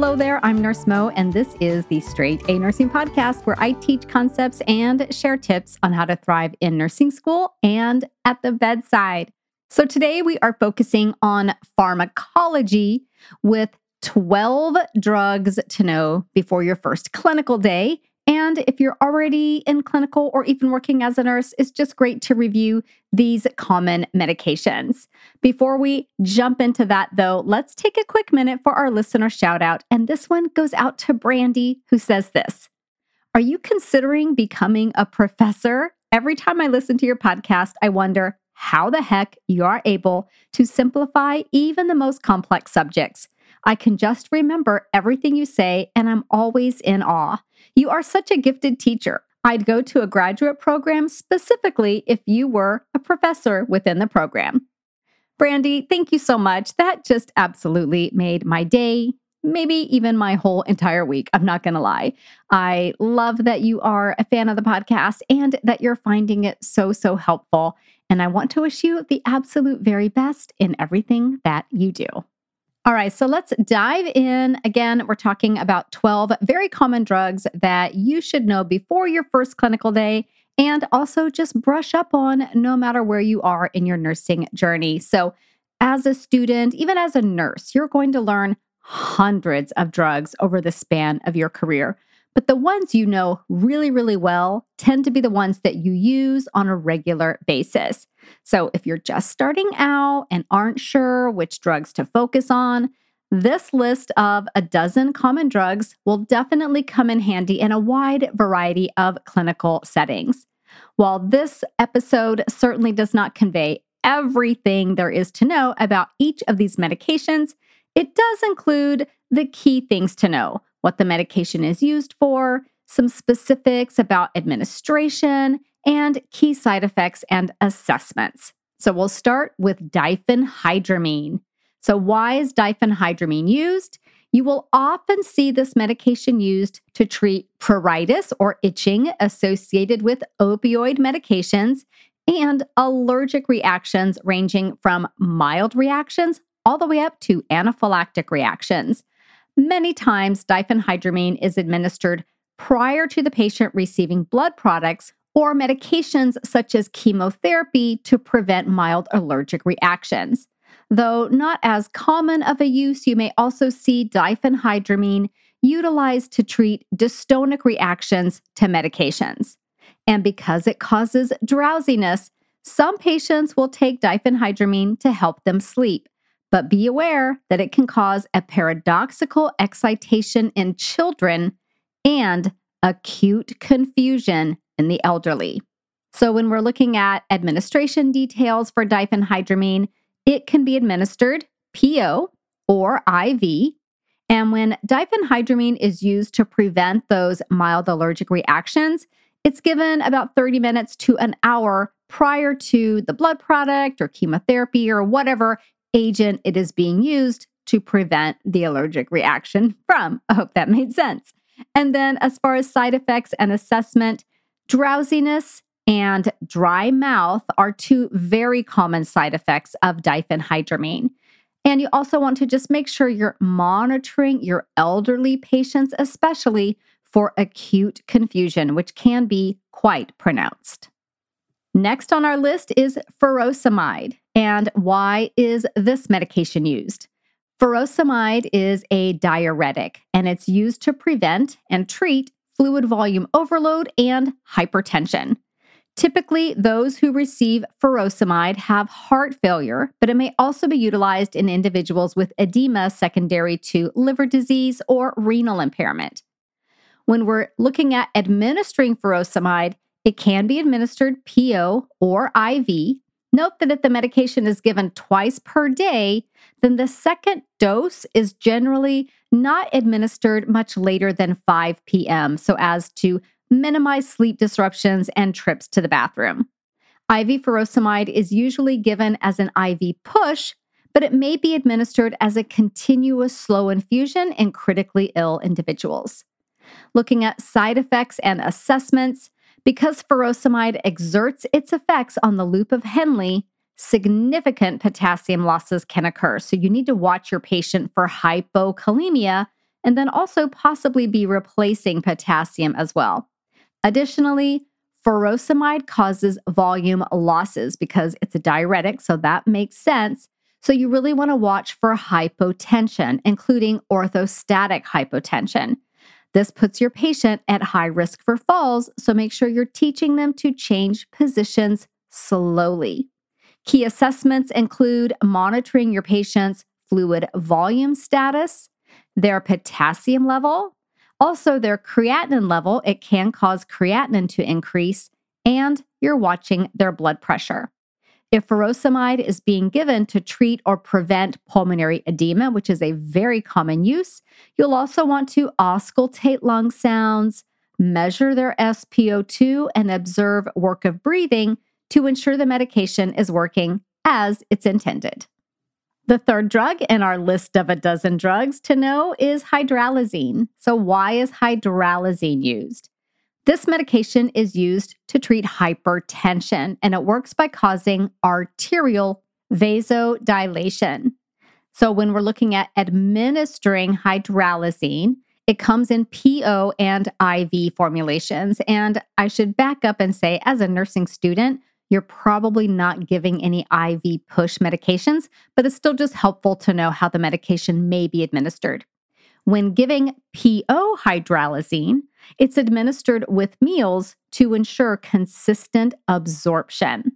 Hello there. I'm Nurse Mo, and this is the Straight A Nursing Podcast, where I teach concepts and share tips on how to thrive in nursing school and at the bedside. So today we are focusing on pharmacology with 12 drugs to know before your first clinical day. And if you're already in clinical or even working as a nurse, it's just great to review these common medications. Before we jump into that, though, let's take a quick minute for our listener shout out. And this one goes out to Brandy, who says this Are you considering becoming a professor? Every time I listen to your podcast, I wonder how the heck you are able to simplify even the most complex subjects. I can just remember everything you say, and I'm always in awe. You are such a gifted teacher. I'd go to a graduate program specifically if you were a professor within the program. Brandy, thank you so much. That just absolutely made my day, maybe even my whole entire week. I'm not going to lie. I love that you are a fan of the podcast and that you're finding it so, so helpful. And I want to wish you the absolute very best in everything that you do. All right, so let's dive in. Again, we're talking about 12 very common drugs that you should know before your first clinical day and also just brush up on no matter where you are in your nursing journey. So, as a student, even as a nurse, you're going to learn hundreds of drugs over the span of your career. But the ones you know really, really well tend to be the ones that you use on a regular basis. So if you're just starting out and aren't sure which drugs to focus on, this list of a dozen common drugs will definitely come in handy in a wide variety of clinical settings. While this episode certainly does not convey everything there is to know about each of these medications, it does include the key things to know what the medication is used for, some specifics about administration, and key side effects and assessments. So we'll start with diphenhydramine. So, why is diphenhydramine used? You will often see this medication used to treat pruritus or itching associated with opioid medications and allergic reactions ranging from mild reactions all the way up to anaphylactic reactions. Many times, diphenhydramine is administered prior to the patient receiving blood products or medications such as chemotherapy to prevent mild allergic reactions. Though not as common of a use, you may also see diphenhydramine utilized to treat dystonic reactions to medications. And because it causes drowsiness, some patients will take diphenhydramine to help them sleep. But be aware that it can cause a paradoxical excitation in children and acute confusion in the elderly. So, when we're looking at administration details for diphenhydramine, it can be administered PO or IV. And when diphenhydramine is used to prevent those mild allergic reactions, it's given about 30 minutes to an hour prior to the blood product or chemotherapy or whatever agent it is being used to prevent the allergic reaction from. I hope that made sense. And then, as far as side effects and assessment, drowsiness and dry mouth are two very common side effects of diphenhydramine. And you also want to just make sure you're monitoring your elderly patients, especially for acute confusion, which can be quite pronounced. Next on our list is furosemide. And why is this medication used? Furosemide is a diuretic and it's used to prevent and treat fluid volume overload and hypertension. Typically, those who receive furosemide have heart failure, but it may also be utilized in individuals with edema secondary to liver disease or renal impairment. When we're looking at administering furosemide, it can be administered PO or IV. Note that if the medication is given twice per day, then the second dose is generally not administered much later than 5 p.m., so as to minimize sleep disruptions and trips to the bathroom. IV furosemide is usually given as an IV push, but it may be administered as a continuous slow infusion in critically ill individuals. Looking at side effects and assessments, because furosemide exerts its effects on the loop of Henle, significant potassium losses can occur. So you need to watch your patient for hypokalemia and then also possibly be replacing potassium as well. Additionally, furosemide causes volume losses because it's a diuretic, so that makes sense. So you really want to watch for hypotension, including orthostatic hypotension. This puts your patient at high risk for falls, so make sure you're teaching them to change positions slowly. Key assessments include monitoring your patient's fluid volume status, their potassium level, also their creatinine level. It can cause creatinine to increase, and you're watching their blood pressure. If furosemide is being given to treat or prevent pulmonary edema, which is a very common use, you'll also want to auscultate lung sounds, measure their SpO2, and observe work of breathing to ensure the medication is working as it's intended. The third drug in our list of a dozen drugs to know is hydralazine. So, why is hydralazine used? This medication is used to treat hypertension and it works by causing arterial vasodilation. So, when we're looking at administering hydralazine, it comes in PO and IV formulations. And I should back up and say, as a nursing student, you're probably not giving any IV push medications, but it's still just helpful to know how the medication may be administered. When giving PO hydralazine, it's administered with meals to ensure consistent absorption.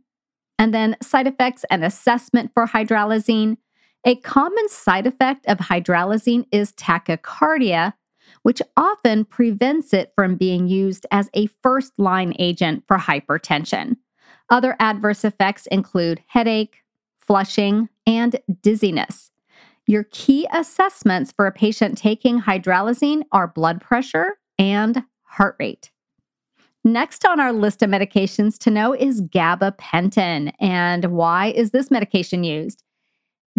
And then side effects and assessment for hydralazine. A common side effect of hydralazine is tachycardia, which often prevents it from being used as a first line agent for hypertension. Other adverse effects include headache, flushing, and dizziness. Your key assessments for a patient taking hydralazine are blood pressure and heart rate. Next on our list of medications to know is gabapentin. And why is this medication used?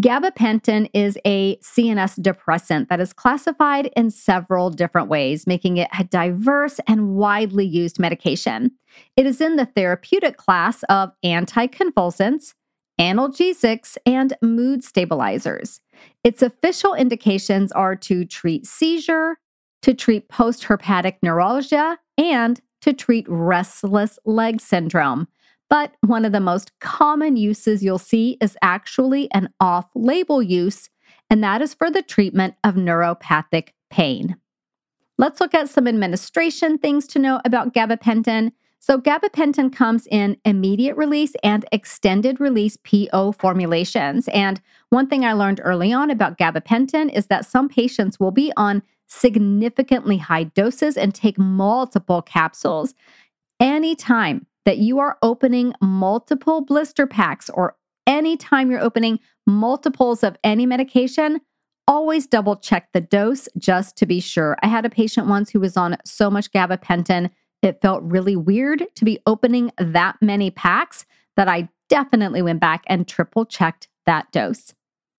Gabapentin is a CNS depressant that is classified in several different ways, making it a diverse and widely used medication. It is in the therapeutic class of anticonvulsants, analgesics, and mood stabilizers. Its official indications are to treat seizure, to treat postherpetic neuralgia, and to treat restless leg syndrome. But one of the most common uses you'll see is actually an off label use, and that is for the treatment of neuropathic pain. Let's look at some administration things to know about gabapentin. So, gabapentin comes in immediate release and extended release PO formulations. And one thing I learned early on about gabapentin is that some patients will be on significantly high doses and take multiple capsules. Anytime that you are opening multiple blister packs or anytime you're opening multiples of any medication, always double check the dose just to be sure. I had a patient once who was on so much gabapentin it felt really weird to be opening that many packs that I definitely went back and triple checked that dose.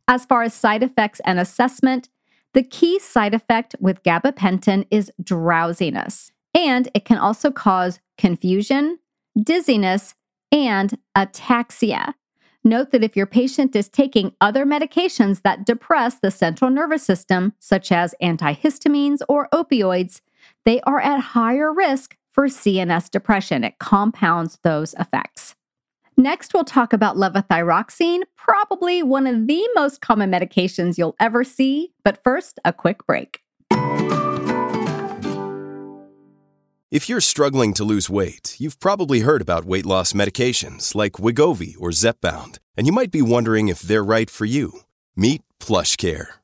As far as side effects and assessment, the key side effect with gabapentin is drowsiness, and it can also cause confusion, dizziness, and ataxia. Note that if your patient is taking other medications that depress the central nervous system, such as antihistamines or opioids, they are at higher risk for CNS depression. It compounds those effects. Next, we'll talk about levothyroxine, probably one of the most common medications you'll ever see. But first, a quick break. If you're struggling to lose weight, you've probably heard about weight loss medications like Wegovy or Zepbound, and you might be wondering if they're right for you. Meet PlushCare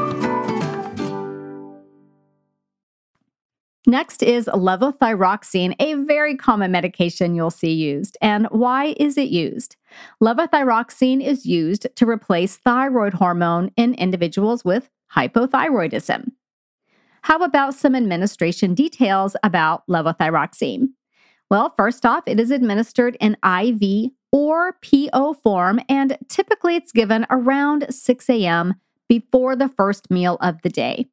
Next is levothyroxine, a very common medication you'll see used. And why is it used? Levothyroxine is used to replace thyroid hormone in individuals with hypothyroidism. How about some administration details about levothyroxine? Well, first off, it is administered in IV or PO form, and typically it's given around 6 a.m. before the first meal of the day.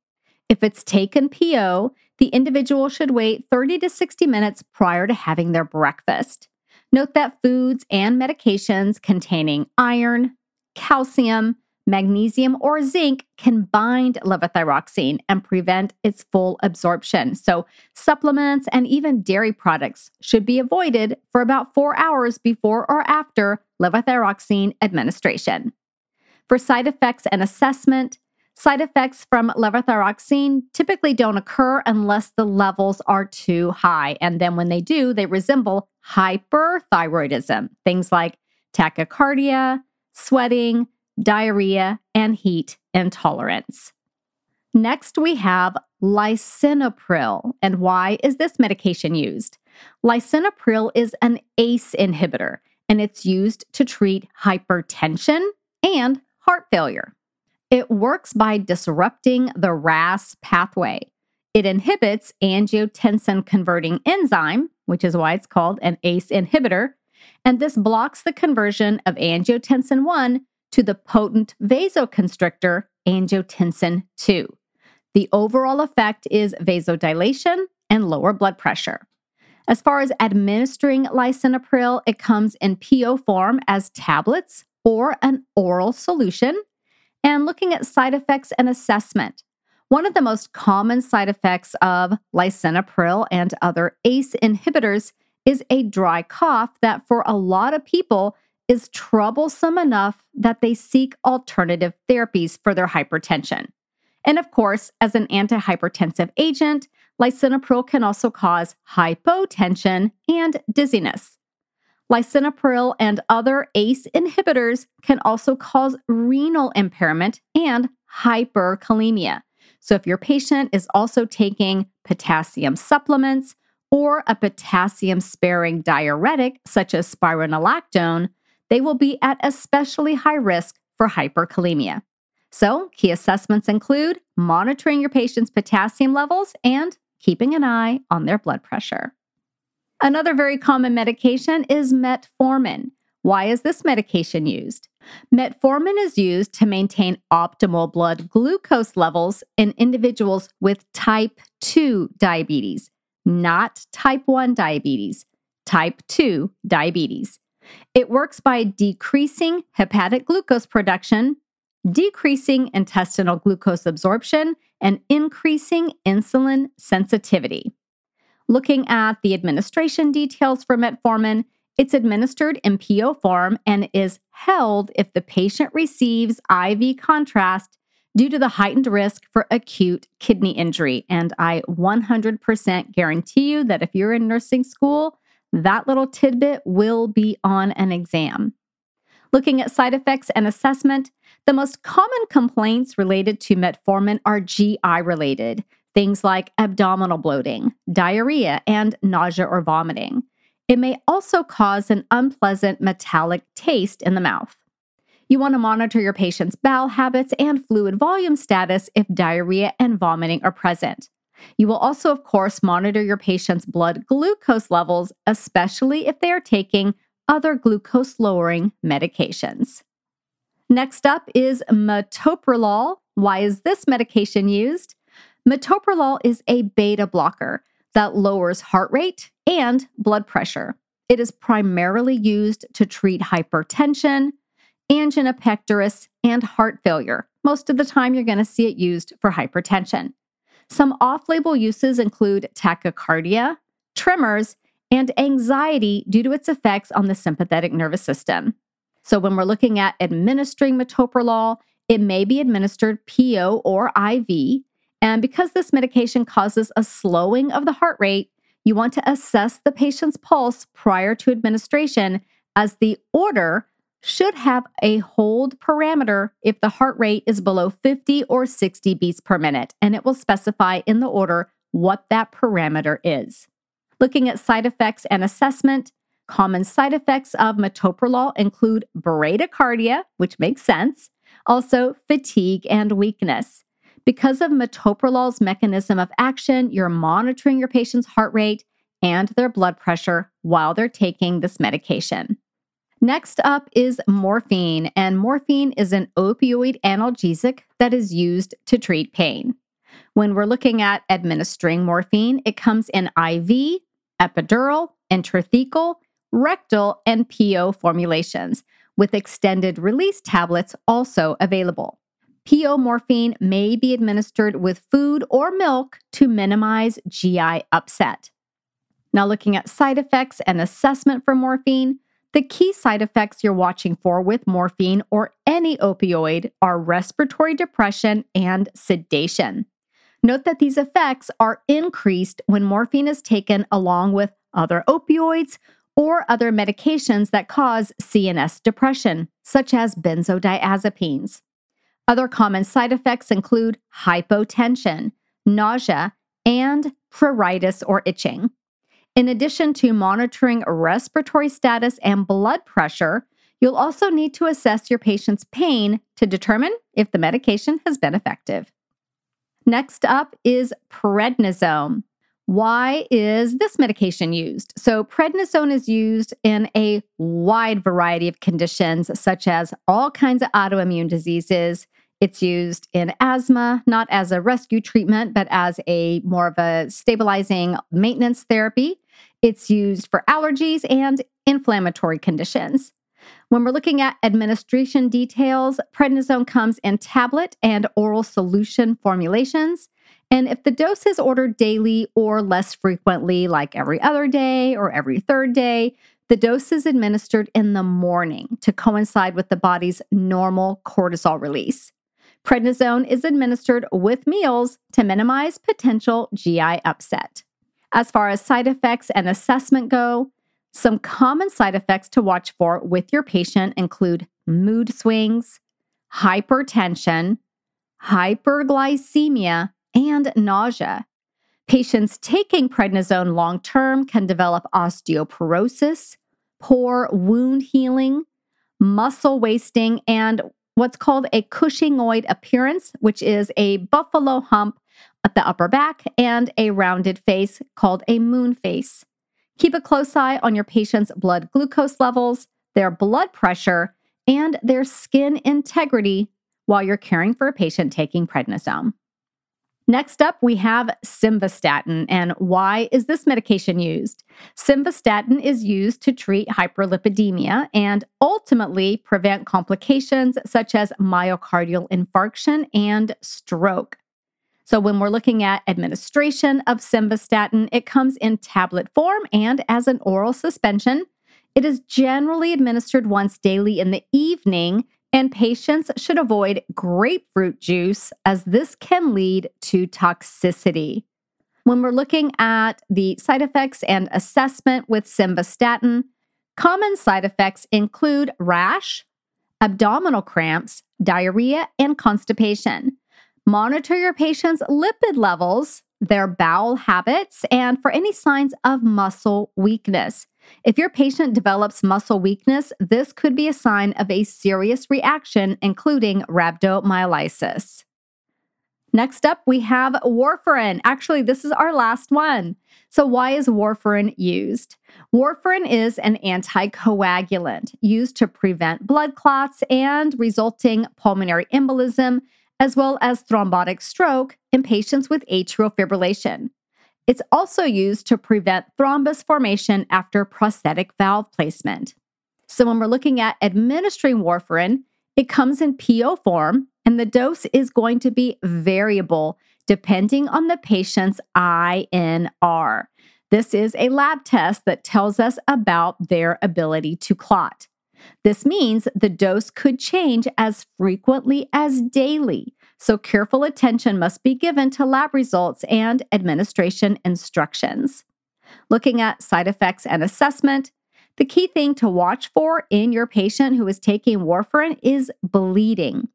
If it's taken PO, the individual should wait 30 to 60 minutes prior to having their breakfast. Note that foods and medications containing iron, calcium, magnesium, or zinc can bind levothyroxine and prevent its full absorption. So, supplements and even dairy products should be avoided for about four hours before or after levothyroxine administration. For side effects and assessment, Side effects from levothyroxine typically don't occur unless the levels are too high. And then when they do, they resemble hyperthyroidism, things like tachycardia, sweating, diarrhea, and heat intolerance. Next, we have lisinopril. And why is this medication used? Lisinopril is an ACE inhibitor, and it's used to treat hypertension and heart failure. It works by disrupting the RAS pathway. It inhibits angiotensin converting enzyme, which is why it's called an ACE inhibitor, and this blocks the conversion of angiotensin 1 to the potent vasoconstrictor angiotensin 2. The overall effect is vasodilation and lower blood pressure. As far as administering lisinopril, it comes in PO form as tablets or an oral solution and looking at side effects and assessment. One of the most common side effects of lisinopril and other ACE inhibitors is a dry cough that, for a lot of people, is troublesome enough that they seek alternative therapies for their hypertension. And of course, as an antihypertensive agent, lisinopril can also cause hypotension and dizziness. Lisinopril and other ACE inhibitors can also cause renal impairment and hyperkalemia. So, if your patient is also taking potassium supplements or a potassium sparing diuretic such as spironolactone, they will be at especially high risk for hyperkalemia. So, key assessments include monitoring your patient's potassium levels and keeping an eye on their blood pressure. Another very common medication is metformin. Why is this medication used? Metformin is used to maintain optimal blood glucose levels in individuals with type 2 diabetes, not type 1 diabetes, type 2 diabetes. It works by decreasing hepatic glucose production, decreasing intestinal glucose absorption, and increasing insulin sensitivity. Looking at the administration details for metformin, it's administered in PO form and is held if the patient receives IV contrast due to the heightened risk for acute kidney injury. And I 100% guarantee you that if you're in nursing school, that little tidbit will be on an exam. Looking at side effects and assessment, the most common complaints related to metformin are GI related things like abdominal bloating, diarrhea, and nausea or vomiting. It may also cause an unpleasant metallic taste in the mouth. You want to monitor your patient's bowel habits and fluid volume status if diarrhea and vomiting are present. You will also, of course, monitor your patient's blood glucose levels, especially if they are taking other glucose lowering medications. Next up is metoprolol. Why is this medication used? Metoprolol is a beta blocker that lowers heart rate and blood pressure. It is primarily used to treat hypertension, angina pectoris, and heart failure. Most of the time, you're going to see it used for hypertension. Some off label uses include tachycardia, tremors, and anxiety due to its effects on the sympathetic nervous system. So, when we're looking at administering metoprolol, it may be administered PO or IV. And because this medication causes a slowing of the heart rate, you want to assess the patient's pulse prior to administration, as the order should have a hold parameter if the heart rate is below 50 or 60 beats per minute, and it will specify in the order what that parameter is. Looking at side effects and assessment, common side effects of metoprolol include bradycardia, which makes sense, also fatigue and weakness. Because of metoprolol's mechanism of action, you're monitoring your patient's heart rate and their blood pressure while they're taking this medication. Next up is morphine, and morphine is an opioid analgesic that is used to treat pain. When we're looking at administering morphine, it comes in IV, epidural, intrathecal, rectal, and PO formulations, with extended release tablets also available. PO morphine may be administered with food or milk to minimize GI upset. Now, looking at side effects and assessment for morphine, the key side effects you're watching for with morphine or any opioid are respiratory depression and sedation. Note that these effects are increased when morphine is taken along with other opioids or other medications that cause CNS depression, such as benzodiazepines. Other common side effects include hypotension, nausea, and pruritus or itching. In addition to monitoring respiratory status and blood pressure, you'll also need to assess your patient's pain to determine if the medication has been effective. Next up is prednisone. Why is this medication used? So, prednisone is used in a wide variety of conditions, such as all kinds of autoimmune diseases, it's used in asthma, not as a rescue treatment, but as a more of a stabilizing maintenance therapy. It's used for allergies and inflammatory conditions. When we're looking at administration details, prednisone comes in tablet and oral solution formulations. And if the dose is ordered daily or less frequently, like every other day or every third day, the dose is administered in the morning to coincide with the body's normal cortisol release. Prednisone is administered with meals to minimize potential GI upset. As far as side effects and assessment go, some common side effects to watch for with your patient include mood swings, hypertension, hyperglycemia, and nausea. Patients taking prednisone long term can develop osteoporosis, poor wound healing, muscle wasting, and what's called a Cushingoid appearance, which is a buffalo hump at the upper back and a rounded face called a moon face. Keep a close eye on your patient's blood glucose levels, their blood pressure, and their skin integrity while you're caring for a patient taking prednisone. Next up, we have simvastatin. And why is this medication used? Simvastatin is used to treat hyperlipidemia and ultimately prevent complications such as myocardial infarction and stroke. So, when we're looking at administration of simvastatin, it comes in tablet form and as an oral suspension. It is generally administered once daily in the evening and patients should avoid grapefruit juice as this can lead to toxicity. When we're looking at the side effects and assessment with simvastatin, common side effects include rash, abdominal cramps, diarrhea, and constipation. Monitor your patient's lipid levels, their bowel habits, and for any signs of muscle weakness. If your patient develops muscle weakness, this could be a sign of a serious reaction, including rhabdomyolysis. Next up, we have warfarin. Actually, this is our last one. So, why is warfarin used? Warfarin is an anticoagulant used to prevent blood clots and resulting pulmonary embolism, as well as thrombotic stroke in patients with atrial fibrillation. It's also used to prevent thrombus formation after prosthetic valve placement. So, when we're looking at administering warfarin, it comes in PO form, and the dose is going to be variable depending on the patient's INR. This is a lab test that tells us about their ability to clot. This means the dose could change as frequently as daily, so careful attention must be given to lab results and administration instructions. Looking at side effects and assessment, the key thing to watch for in your patient who is taking warfarin is bleeding.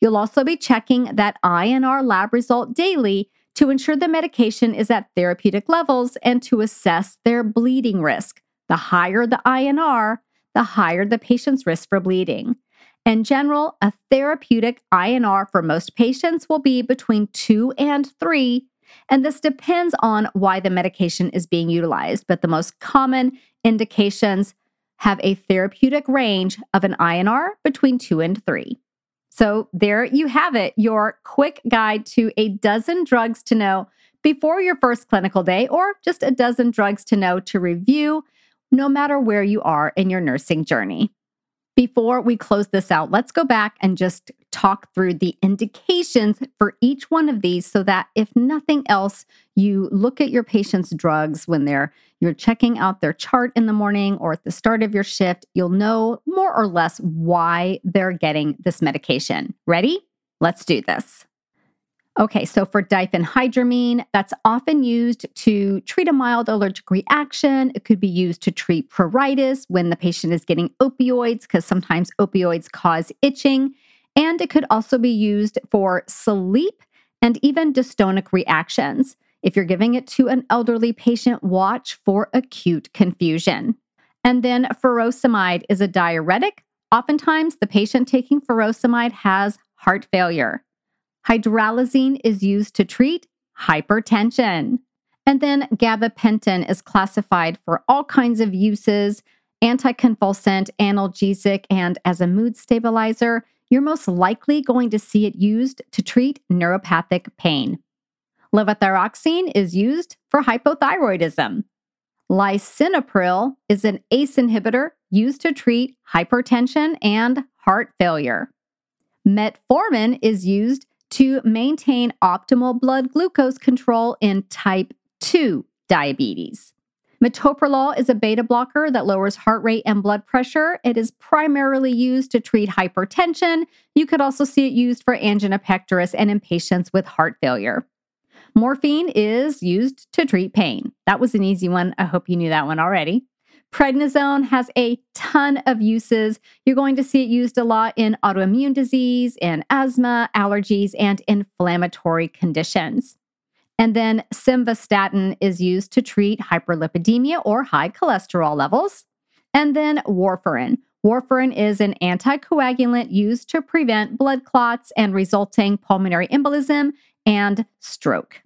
You'll also be checking that INR lab result daily to ensure the medication is at therapeutic levels and to assess their bleeding risk. The higher the INR, the higher the patient's risk for bleeding. In general, a therapeutic INR for most patients will be between two and three, and this depends on why the medication is being utilized. But the most common indications have a therapeutic range of an INR between two and three. So, there you have it your quick guide to a dozen drugs to know before your first clinical day, or just a dozen drugs to know to review no matter where you are in your nursing journey. Before we close this out, let's go back and just talk through the indications for each one of these so that if nothing else, you look at your patient's drugs when they're you're checking out their chart in the morning or at the start of your shift, you'll know more or less why they're getting this medication. Ready? Let's do this. Okay, so for diphenhydramine, that's often used to treat a mild allergic reaction. It could be used to treat pruritus when the patient is getting opioids, because sometimes opioids cause itching. And it could also be used for sleep and even dystonic reactions. If you're giving it to an elderly patient, watch for acute confusion. And then furosemide is a diuretic. Oftentimes, the patient taking furosemide has heart failure. Hydralazine is used to treat hypertension. And then gabapentin is classified for all kinds of uses anticonvulsant, analgesic, and as a mood stabilizer. You're most likely going to see it used to treat neuropathic pain. Levothyroxine is used for hypothyroidism. Lisinopril is an ACE inhibitor used to treat hypertension and heart failure. Metformin is used to maintain optimal blood glucose control in type 2 diabetes. Metoprolol is a beta blocker that lowers heart rate and blood pressure. It is primarily used to treat hypertension. You could also see it used for angina pectoris and in patients with heart failure. Morphine is used to treat pain. That was an easy one. I hope you knew that one already. Prednisone has a ton of uses. You're going to see it used a lot in autoimmune disease, in asthma, allergies, and inflammatory conditions. And then simvastatin is used to treat hyperlipidemia or high cholesterol levels. And then warfarin. Warfarin is an anticoagulant used to prevent blood clots and resulting pulmonary embolism and stroke.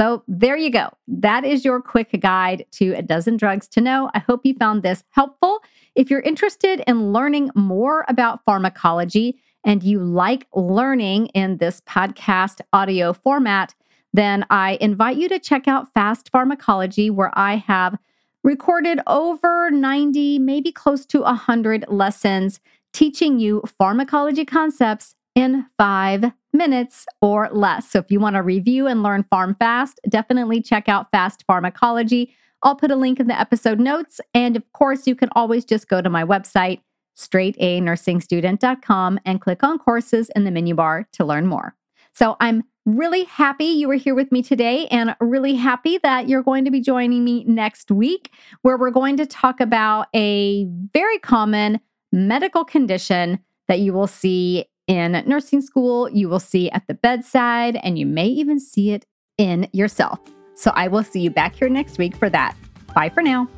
So there you go. That is your quick guide to a dozen drugs to know. I hope you found this helpful. If you're interested in learning more about pharmacology and you like learning in this podcast audio format, then I invite you to check out Fast Pharmacology, where I have recorded over 90, maybe close to 100 lessons teaching you pharmacology concepts in five minutes or less. So if you want to review and learn Pharm Fast, definitely check out Fast Pharmacology. I'll put a link in the episode notes. And of course, you can always just go to my website, straightanursingstudent.com, and click on courses in the menu bar to learn more. So I'm really happy you were here with me today and really happy that you're going to be joining me next week, where we're going to talk about a very common medical condition that you will see in nursing school, you will see at the bedside, and you may even see it in yourself. So I will see you back here next week for that. Bye for now.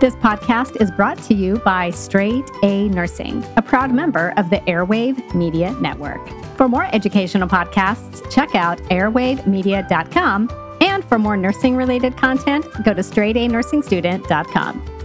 This podcast is brought to you by Straight A Nursing, a proud member of the Airwave Media Network. For more educational podcasts, check out airwavemedia.com. And for more nursing related content, go to straightanursingstudent.com.